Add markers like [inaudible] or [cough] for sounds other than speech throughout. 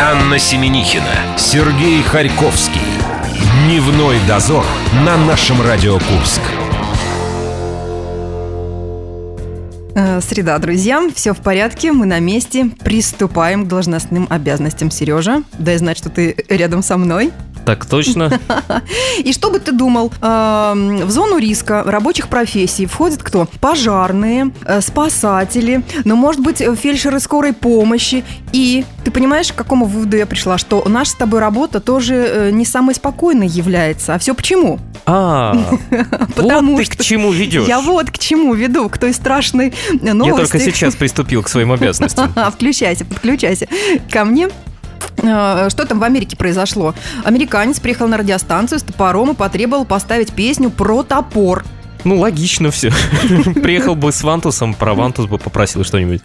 Анна Семенихина, Сергей Харьковский. Дневной дозор на нашем Радио Курск. Э, Среда, друзья, все в порядке, мы на месте, приступаем к должностным обязанностям. Сережа, дай знать, что ты рядом со мной. Так точно. [laughs] И что бы ты думал, эм, в зону риска рабочих профессий входят кто? Пожарные, э, спасатели, но, может быть, э, фельдшеры скорой помощи. И ты понимаешь, к какому выводу я пришла? Что наша с тобой работа тоже э, не самой спокойной является. А все почему? А, [laughs] Потому вот ты что к чему ведешь. Я вот к чему веду, к той страшной Я новости. только сейчас приступил к своим обязанностям. [laughs] Включайся, подключайся ко мне. Э, Что там в Америке произошло? Американец приехал на радиостанцию с топором и потребовал поставить песню про топор. Ну, логично все. [laughs] Приехал бы с Вантусом, про Вантус бы попросил что-нибудь.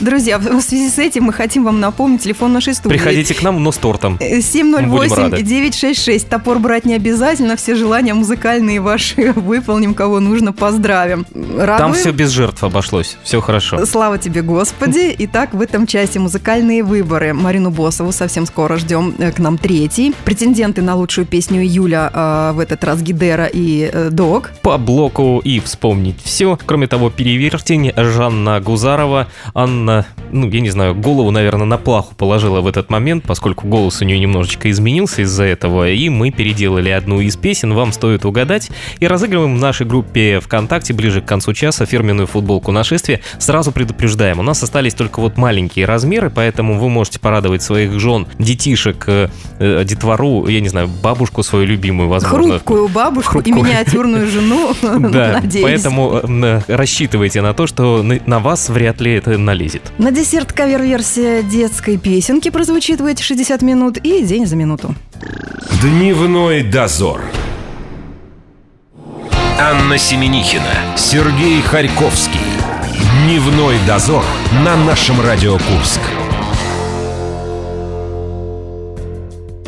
Друзья, в связи с этим мы хотим вам напомнить телефон нашей студии. Приходите к нам, но с тортом. Э, Будем рады. 708-966. Топор брать не обязательно. Все желания музыкальные ваши [laughs] выполним. Кого нужно, поздравим. Там Радуем? все без жертв обошлось. Все хорошо. Слава тебе, Господи. Итак, в этом часе музыкальные выборы. Марину Босову совсем скоро ждем э, к нам третий. Претенденты на лучшую песню июля э, в этот раз Гидера и э, Дог. По блоку и вспомнить все. Кроме того, перевертень Жанна Гузарова. Анна, ну, я не знаю, голову, наверное, на плаху положила в этот момент, поскольку голос у нее немножечко изменился из-за этого, и мы переделали одну из песен, вам стоит угадать, и разыгрываем в нашей группе ВКонтакте ближе к концу часа фирменную футболку нашествия. Сразу предупреждаем, у нас остались только вот маленькие размеры, поэтому вы можете порадовать своих жен, детишек, э, э, детвору, я не знаю, бабушку свою любимую, возможно. Хрупкую бабушку и Хрупкую. миниатюрную жену. [laughs] [laughs] Да, Надеюсь. поэтому э, рассчитывайте на то, что на- на вас вряд ли это налезет. На десерт кавер-версия детской песенки прозвучит в эти 60 минут и день за минуту. Дневной дозор. Анна Семенихина, Сергей Харьковский. Дневной дозор на нашем Радио Курск.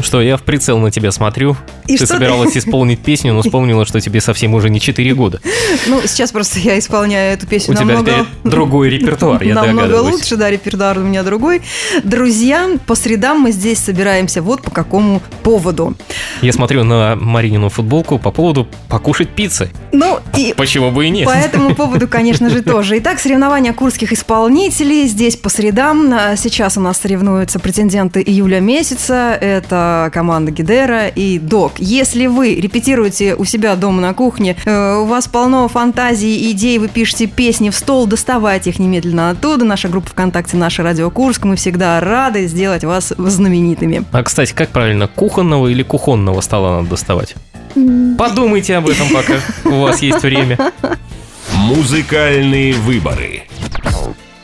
Что, я в прицел на тебя смотрю. И ты что ты- собиралась исполнить песню, но вспомнила, что тебе совсем уже не 4 года. Ну, сейчас просто я исполняю эту песню У тебя намного... теперь другой репертуар, я Намного лучше, да, репертуар у меня другой. Друзья, по средам мы здесь собираемся вот по какому поводу. Я смотрю на Маринину футболку по поводу покушать пиццы. Ну, и Почему бы и нет? По этому поводу, конечно же, [laughs] тоже. Итак, соревнования курских исполнителей здесь по средам. А Сейчас у нас соревнуются претенденты июля месяца. Это команда Гидера и Док. Если вы репетируете у себя дома на кухне, э, у вас полно фантазий, идей, вы пишете песни в стол, доставайте их немедленно оттуда. Наша группа ВКонтакте «Наша Радио Курск». Мы всегда рады сделать вас знаменитыми. А, кстати, как правильно, кухонного или кухонного стола надо доставать? Подумайте об этом пока у вас есть время. [laughs] Музыкальные выборы.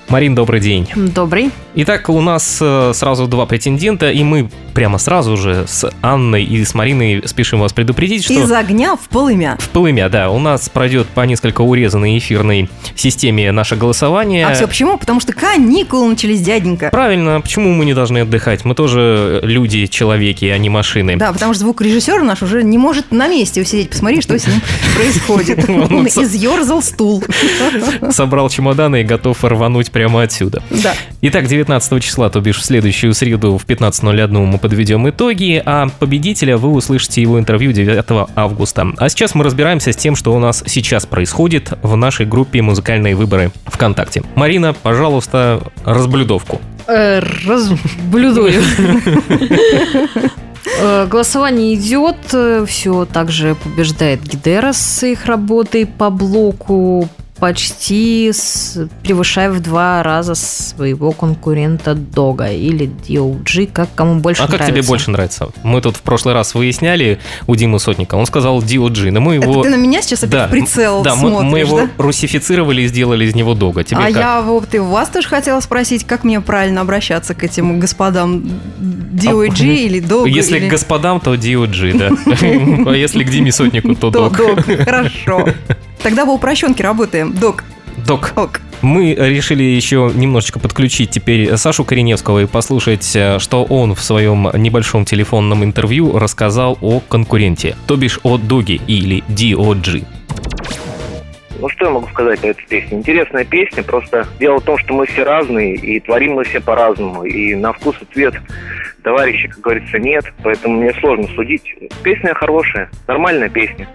Марин, добрый день. Добрый. Итак, у нас э, сразу два претендента, и мы прямо сразу же с Анной и с Мариной спешим вас предупредить, что... Из огня в полымя. В полымя, да, у нас пройдет по несколько урезанной эфирной системе наше голосование. А все почему? Потому что каникулы начались, дяденька. Правильно, почему мы не должны отдыхать? Мы тоже люди, человеки, а не машины. Да, потому что звукорежиссер наш уже не может на месте усидеть. Посмотри, что с ним [laughs] происходит. Он Он изъерзал стул. [laughs] Собрал чемоданы и готов рвануть прямо отсюда. Да. Итак, 19 числа, то бишь в следующую среду в 15.01 мы подведем итоги, а победителя вы услышите его интервью 9 августа. А сейчас мы разбираемся с тем, что у нас сейчас происходит в нашей группе «Музыкальные выборы» ВКонтакте. Марина, пожалуйста, разблюдовку. Э, Разблюдую. Э, Голосование идет, все также побеждает Гидера с их работой по блоку, почти с- превышая в два раза своего конкурента Дога или DOG, как кому больше а как нравится. тебе больше нравится? Мы тут в прошлый раз выясняли у Димы Сотника, он сказал DOG, но мы Это его... ты на меня сейчас опять Да, в прицел да, мы, смотришь, мы его да? русифицировали и сделали из него Дога. Тебе А как? я вот и у вас тоже хотела спросить, как мне правильно обращаться к этим господам DOG или Dog? Если или... к господам, то DOG, да. [laughs] А если к Диме Сотнику, то. Dog. Хорошо. Тогда по упрощенке работаем. Док. Док. Ок. Мы решили еще немножечко подключить теперь Сашу Кореневского и послушать, э, что он в своем небольшом телефонном интервью рассказал о конкуренте, то бишь о Доге или DOG. Ну, что я могу сказать о этой песне? Интересная песня, просто дело в том, что мы все разные, и творим мы все по-разному, и на вкус и цвет товарищи, как говорится, нет, поэтому мне сложно судить. Песня хорошая, нормальная песня.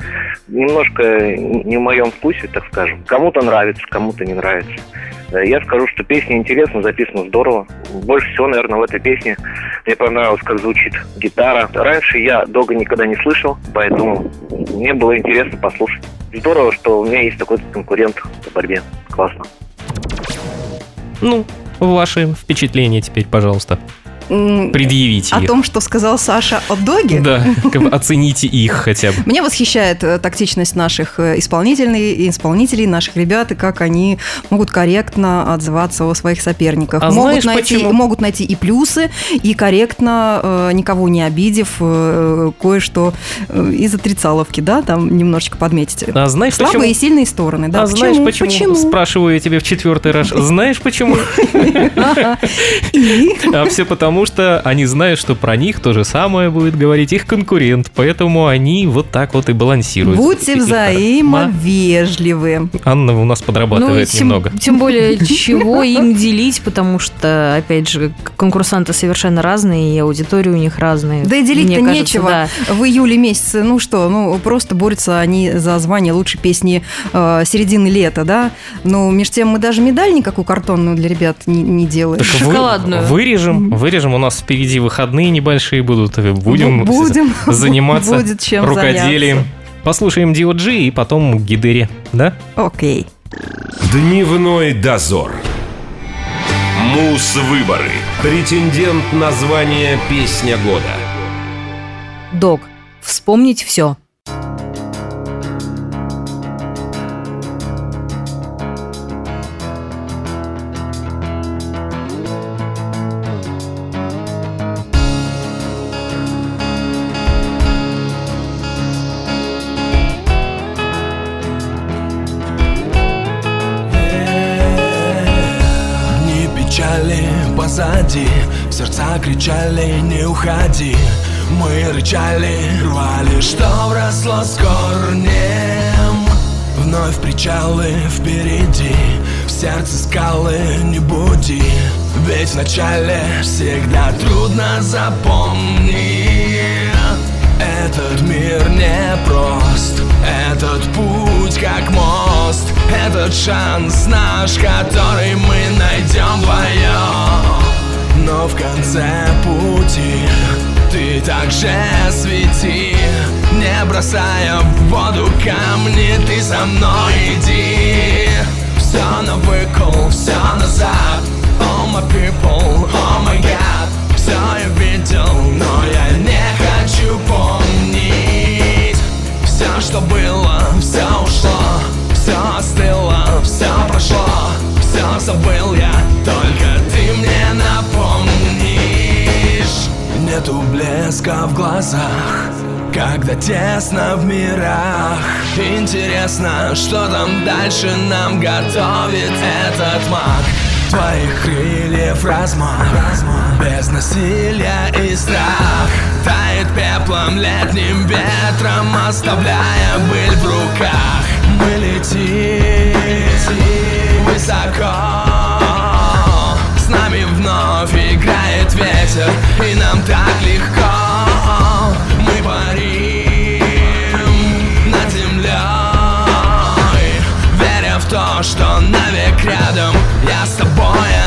Немножко не в моем вкусе, так скажем. Кому-то нравится, кому-то не нравится. Э, Я скажу, что песня интересна, записана здорово. Больше всего, наверное, в этой песне мне понравилось, как звучит гитара. Раньше я долго никогда не слышал, поэтому мне было интересно послушать. Здорово, что у меня есть такой конкурент в борьбе. Классно. Ну, ваши впечатления теперь, пожалуйста. М, Предъявите О их. том, что сказал Саша о доге? Да, [laughs] как бы оцените их хотя бы. Меня восхищает э, тактичность наших э, исполнителей, исполнителей, наших ребят, и как они могут корректно отзываться о своих соперниках. А могут, знаешь, найти, почему? могут найти и плюсы, и корректно, э, никого не обидев, кое-что из отрицаловки, да, там немножечко подметить. А знаешь, Слабые почему? и сильные стороны, да. а знаешь почему? Спрашиваю я тебя в четвертый раз. [laughs] Знаешь почему? И? А все потому, что они знают, что про них то же самое будет говорить их конкурент, поэтому они вот так вот и балансируют. Будьте взаимовежливы. Анна у нас подрабатывает тем, немного. тем более, [laughs] чего им делить, потому что, опять же, конкурсанты совершенно разные, и аудитория у них разная. Да и делить-то нечего. да. В июле месяце, ну что, ну просто борются они за звание лучшей песни э, середины лета, да? Но между тем мы даже медаль никакую картонную для ребят не, не делаем. Так вы- Шоколадную. вырежем, вырежем. У нас впереди выходные небольшие будут. Будем, Ну, будем. [laughs] заниматься Будет чем рукоделием. заняться. Послушаем DOG и потом Гидере, да? Окей. Дневной дозор. Мус-выборы. Претендент на звание «Песня года». Док, вспомнить все. Позади. Сердца кричали не уходи. Мы рычали, рвали, что вросло с корнем. Вновь причалы впереди. В сердце скалы не буди. Ведь в начале всегда трудно запомнить этот мир непрост Этот путь как мост. Этот шанс наш, который мы найдем вдвоем Но в конце пути Ты также свети. Не бросая в воду камни Ты со мной иди. Все на выкол, все назад. All my people, oh my god. Все я видел, но забыл я, только ты мне напомнишь. Нету блеска в глазах когда тесно в мирах. Интересно, что там дальше нам готовит этот маг. Твоих крыльев размах Без насилия и страх. Тает пеплом летним ветром Оставляя быль в руках. Мы летим высоко С нами вновь играет ветер И нам так легко. Мы парим над землей Веря в то, что навек рядом. Я с тобой,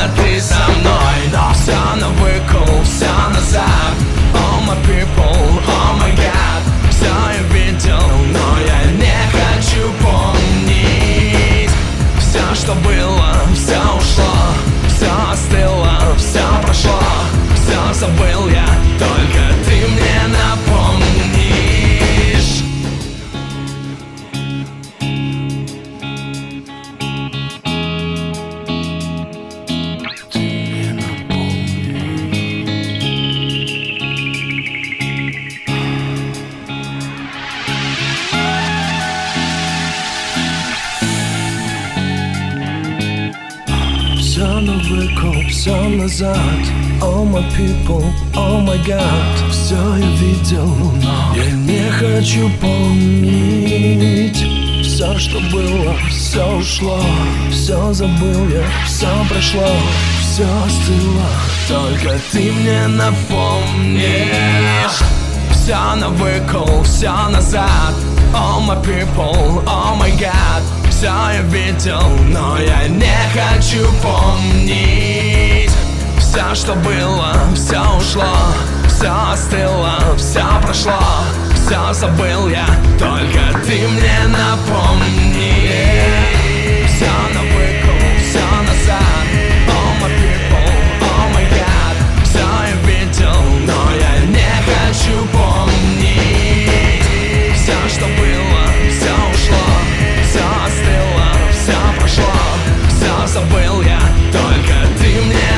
забыл я, только ты мне напомнишь. Все на выкуп, все назад All my people, oh my god Все я видел, но я не хочу помнить. Все, что было, все ушло. Все забыл я, все прошло. Все остыло. Только ты мне напомнишь. Все на выкол, все назад. Oh my people, oh my god Все я видел, но я не хочу помнить Все, что было, все ушло Все остыло, все прошло Все забыл я, только ты мне напомни. Все на выкол, все назад. Oh my people, oh my god Все я видел, но я не хочу помнить. Все, что было, все ушло Все остыло, все прошло Все забыл я, только ты мне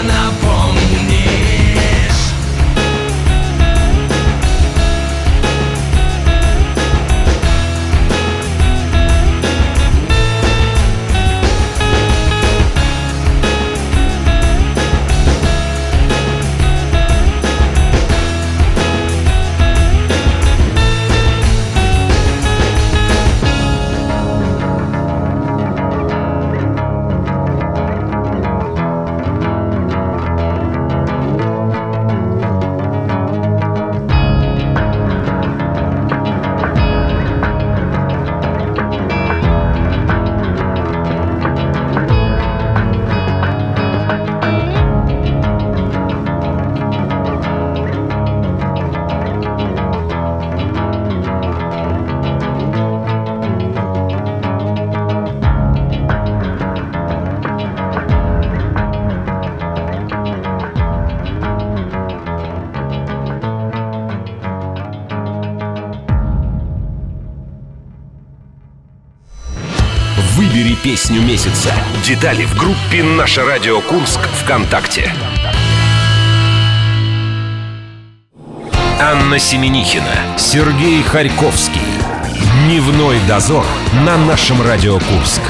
песню месяца. Детали в группе «Наше радио Курск» ВКонтакте. Анна Семенихина, Сергей Харьковский. Дневной дозор на нашем Радио Курск.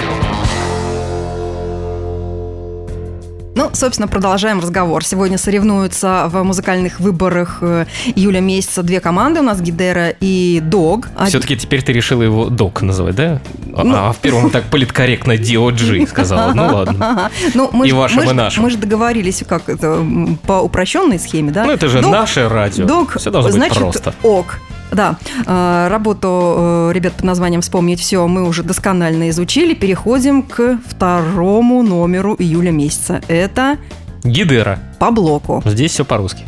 Ну, собственно, продолжаем разговор. Сегодня соревнуются в музыкальных выборах э, июля месяца две команды. У нас Гидера и Дог. Все-таки теперь ты решила его док называть, да? А- Ну. А в первом так политкорректно DOG сказала. Ну [laughs] ладно. Ну, мы И вашим, мы и нашим. Мы же договорились, как это, по упрощенной схеме, да? Ну это же Дог- наше радио. Дог, Все должно быть значит, просто. ок. Да, Э, работу э, ребят под названием «Вспомнить все» мы уже досконально изучили. Переходим к второму номеру июля месяца. Это Гидера. по блоку. Здесь все по-русски.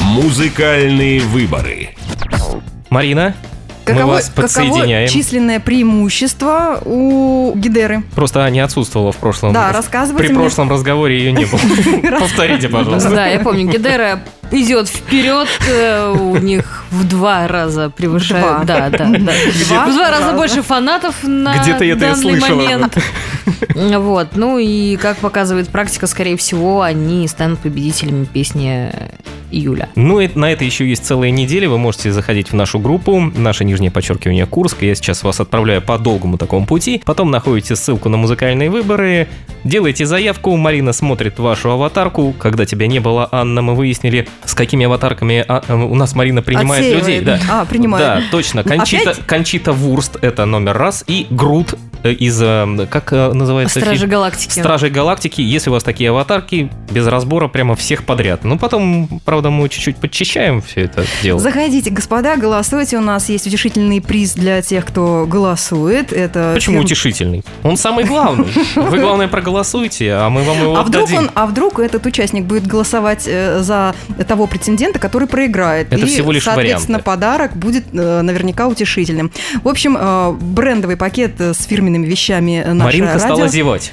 Музыкальные выборы. Марина, мы Каково, вас каково подсоединяем. численное преимущество у Гидеры? Просто Аня отсутствовала в прошлом. Да, рассказывайте При мне. прошлом разговоре ее не было. [laughs] Повторите, пожалуйста. Да, я помню, Гидера идет вперед, э, у них в два раза превышает. Два. Да, да, да. [laughs] Два В два раза больше фанатов на Где-то я это данный слышала. момент. [laughs] Вот, ну и как показывает практика, скорее всего, они станут победителями песни июля. Ну, и на это еще есть целая неделя. Вы можете заходить в нашу группу, наше нижнее подчеркивание Курск. Я сейчас вас отправляю по долгому такому пути. Потом находите ссылку на музыкальные выборы, делаете заявку, Марина смотрит вашу аватарку. Когда тебя не было, Анна, мы выяснили, с какими аватарками а, э, у нас Марина принимает Отсеивает. людей. Да. А, принимает. Да, точно. Кончита, Опять? Кончита Вурст это номер раз. И Грут из, э, как э, называется? Стражи фильм? Галактики. Стражей Галактики, если у вас такие аватарки, без разбора прямо всех подряд. Ну, потом, правда, мы чуть-чуть подчищаем все это дело. Заходите, господа, голосуйте. У нас есть утешительный приз для тех, кто голосует. Это Почему фирм- утешительный? Он самый главный. Вы, главное, проголосуйте, а мы вам его А вдруг, он, а вдруг этот участник будет голосовать э, за того претендента, который проиграет? Это и, всего лишь соответственно, варианты. подарок будет э, наверняка утешительным. В общем, э, брендовый пакет э, с фирменными вещами э, наше Маринка радио. стала зевать.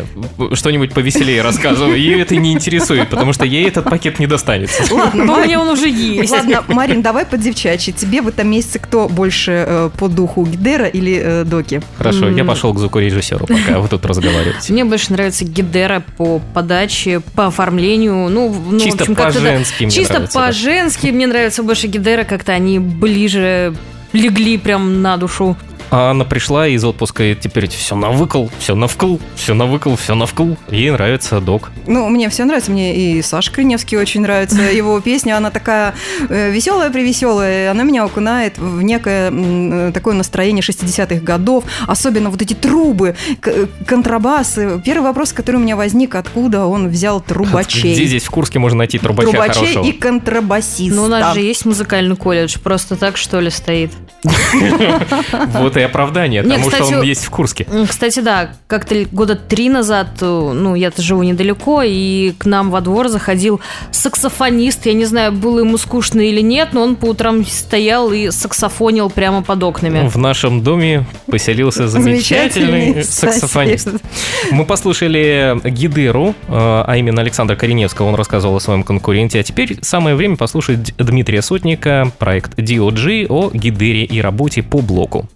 Что-нибудь повеселее рассказываю. Ее это не интересует, потому что ей этот пакет не достанется. Ладно, Марин, меня он уже есть. Ладно, Марин, давай под девчачьи. Тебе в этом месяце кто больше э, по духу, Гидера или э, Доки? Хорошо, я пошел к звукорежиссеру, пока вы тут разговариваете. Мне больше нравится Гидера по подаче, по оформлению. Ну, ну, в Чисто общем, как-то да. по-женски мне Чисто по-женски мне нравится больше Гидера, как-то они ближе легли прям на душу. А Анна пришла из отпуска и теперь все навыкал, все навкл, все навыкал, все навкл. Ей нравится док. Ну, мне все нравится, мне и Саша Криневский очень нравится. [laughs] Его песня, она такая веселая-привеселая, она меня окунает в некое м, такое настроение 60-х годов, особенно вот эти трубы, к- контрабасы. Первый вопрос, который у меня возник, откуда он взял трубачей? Где здесь в Курске можно найти трубача Трубачей хорошего? и контрабасиста. Ну, у нас же есть музыкальный колледж, просто так, что ли, стоит. [laughs] [laughs] Вот и оправдание, Не, потому что он есть в Курске. Кстати, да, как-то года три назад, э, ну, я-то живу недалеко, и к нам во двор заходил саксофонист. Я не знаю, было ему скучно или нет, но он по утрам стоял и саксофонил прямо под окнами. В нашем доме поселился замечательный саксофонист. Мы послушали Гидеру, э, а именно Александра Кореневского, он рассказывал о своем конкуренте. А теперь самое время послушать Дмитрия Сотника, проект DOG о Гидере и работе по блоку.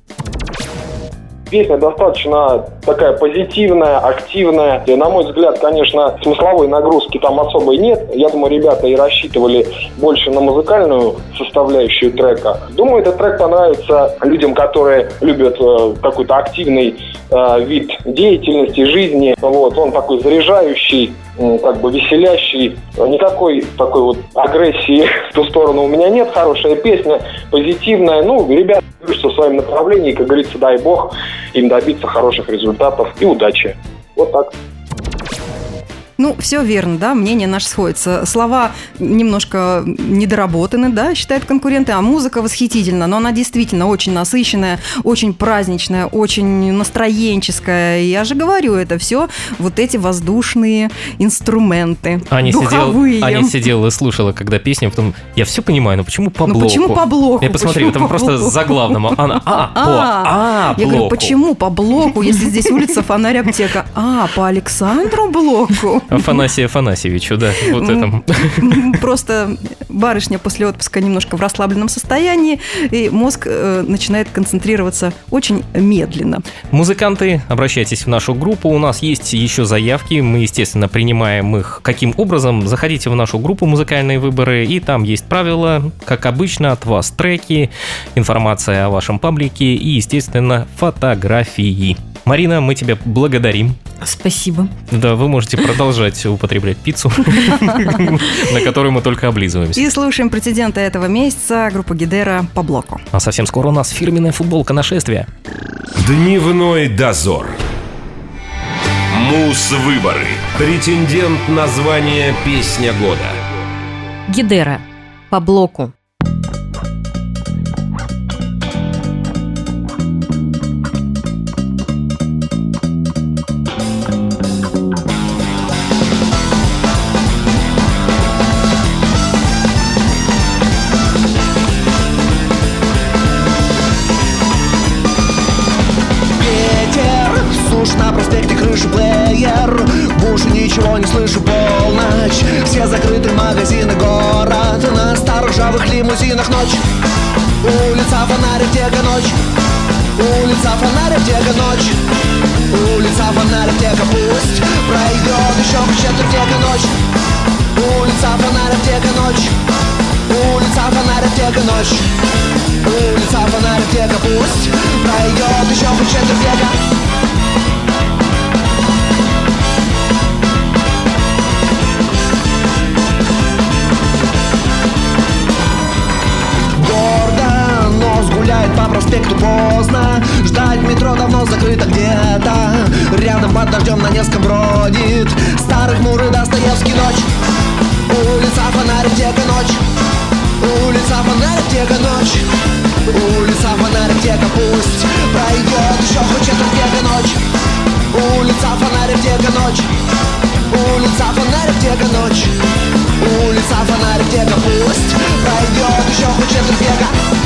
Песня достаточно такая позитивная, активная. И, на мой взгляд, конечно, смысловой нагрузки там особой нет. Я думаю, ребята и рассчитывали больше на музыкальную составляющую трека. Думаю, этот трек понравится людям, которые любят э, какой-то активный э, вид деятельности, жизни. Вот, он такой заряжающий, как бы веселящий. Никакой такой вот агрессии [laughs] в ту сторону у меня нет. Хорошая песня, позитивная. Ну, ребята в своем направлении, как говорится, дай бог им добиться хороших результатов и удачи. Вот так. Ну, все верно, да, мнение наше сходится. Слова немножко недоработаны, да, считают конкуренты, а музыка восхитительна, но она действительно очень насыщенная, очень праздничная, очень настроенческая. Я же говорю, это все вот эти воздушные инструменты, Аня, сидела, духовые. Аня сидела и слушала, когда песня, потом я все понимаю, но почему по Ну, блоку? почему по блоку? Я посмотри, Почему там по просто блоку? заглавным. Она, [laughs] а, по, а, Я говорю, блоку. почему по блоку, если здесь улица Фонарь Аптека? А, по Александру блоку? Афанасию Афанасьевичу, да, вот этом. [laughs] Просто барышня после отпуска немножко в расслабленном состоянии, и мозг э, начинает концентрироваться очень медленно. Музыканты, обращайтесь в нашу группу. У нас есть еще заявки. Мы, естественно, принимаем их. Каким образом? Заходите в нашу группу «Музыкальные выборы», и там есть правила. Как обычно, от вас треки, информация о вашем паблике и, естественно, фотографии. Марина, мы тебя благодарим. Спасибо. Да, вы можете продолжать употреблять пиццу, [laughs] на которую мы только облизываемся. И слушаем прецедента этого месяца группа Гидера по блоку. А совсем скоро у нас фирменная футболка нашествия. Дневной дозор. Мус-выборы. Претендент на звание «Песня года». Гидера. По блоку. Проспекте крышу плеер. В уши ничего не слышу полночь. Все закрыты магазины город. На старых ржавых лимузинах ночь. Улица фонарик, тека ночь? Улица фонарик, тека ночь? Улица фонарик, тека пусть? Пройдет еще хоть четверть ночь? Улица фонарик, тека ночь? Улица фонарик, тека ночь? Улица фонарик, тека пусть? Пройдет еще хоть четверть проспекту поздно Ждать метро давно закрыто где-то. Рядом под дождем на Невском бродит. Старый хмурый Достоевский ночь. Улица фонарик, тека ночь? Улица фонарик, тека ночь? Улица фонарик, тека пусть? Пройдет еще хоть четверть века ночь? Улица фонарик, тека ночь? Улица фонарик, тека ночь? Улица фонарик, тека пусть? Пройдет еще хоть четверть века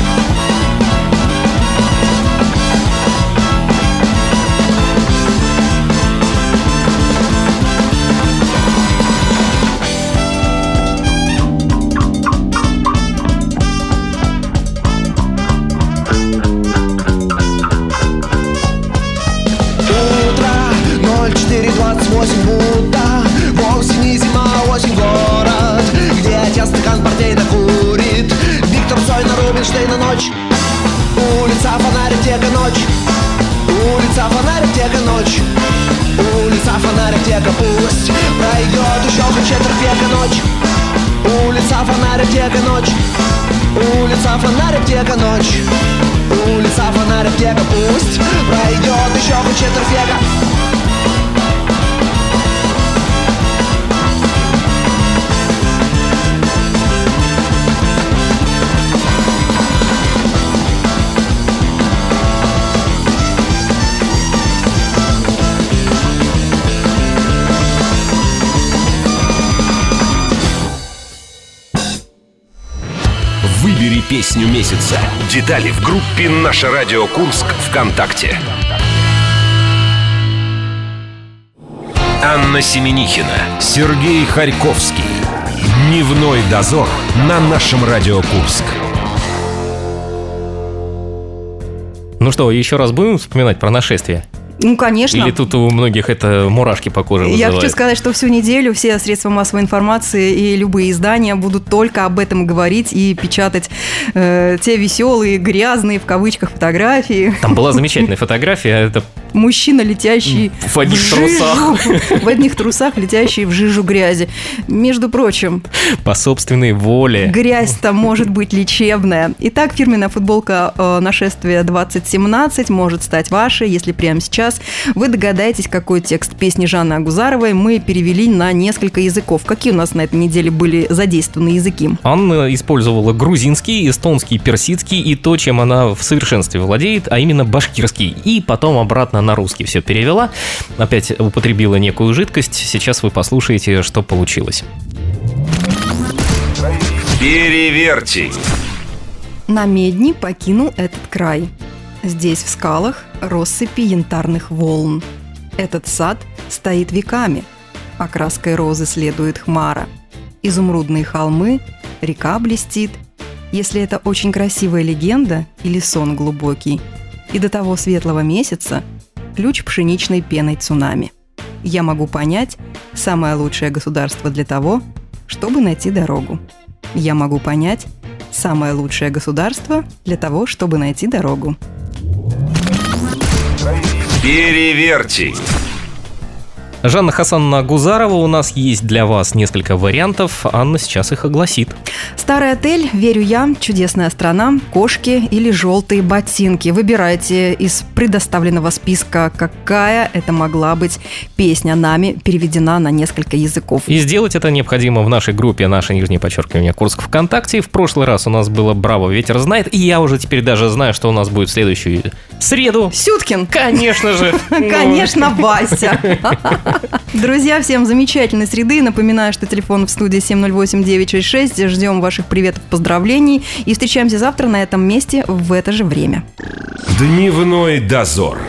курит Виктор Цой на Рубинштейна ночь. Улица фонарик, тека ночь. Улица фонарик тека ночь. Улица фонарик тека пусть Пройдет еще хоть четверть века ночь. Улица фонарик тека ночь. Улица фонарик тека ночь. Улица фонарик тека пусть Пройдет еще хоть четверть века песню месяца. Детали в группе «Наше радио Курск» ВКонтакте. Анна Семенихина, Сергей Харьковский. Дневной дозор на нашем Радио Курск. Ну что, еще раз будем вспоминать про нашествие? Ну, конечно. Или тут у многих это мурашки по коже Я вызывает? хочу сказать, что всю неделю все средства массовой информации и любые издания будут только об этом говорить и печатать э, те веселые, грязные, в кавычках, фотографии. Там была [laughs] замечательная фотография, это Мужчина, летящий В одних жижу- трусах. [laughs] В одних трусах, летящий в жижу грязи. Между прочим, по собственной воле. Грязь-то может быть лечебная. Итак, фирменная футболка э, «Нашествие 2017» может стать вашей, если прямо сейчас вы догадаетесь, какой текст песни Жанны Агузаровой мы перевели на несколько языков. Какие у нас на этой неделе были задействованы языки? Анна использовала грузинский, эстонский, персидский и то, чем она в совершенстве владеет, а именно башкирский. И потом обратно на русский все перевела. Опять употребила некую жидкость. Сейчас вы послушаете, что получилось. Переверьте. На медни покинул этот край. Здесь в скалах россыпи янтарных волн. Этот сад стоит веками. Окраской розы следует хмара. Изумрудные холмы, река блестит. Если это очень красивая легенда или сон глубокий. И до того светлого месяца ключ пшеничной пеной цунами. Я могу понять, самое лучшее государство для того, чтобы найти дорогу. Я могу понять, самое лучшее государство для того, чтобы найти дорогу. Переверьте. Жанна Хасановна Гузарова, у нас есть для вас несколько вариантов. Анна сейчас их огласит. Старый отель, верю я, чудесная страна, кошки или желтые ботинки. Выбирайте из предоставленного списка, какая это могла быть песня нами переведена на несколько языков. И сделать это необходимо в нашей группе «Наше нижнее подчеркивание Курск ВКонтакте». В прошлый раз у нас было «Браво, ветер знает», и я уже теперь даже знаю, что у нас будет в следующую среду. Сюткин! Конечно же! [laughs] Конечно, Вася. [laughs] Друзья, всем замечательной среды. Напоминаю, что телефон в студии 708-966. Ждем ваших приветов, поздравлений. И встречаемся завтра на этом месте в это же время. Дневной дозор.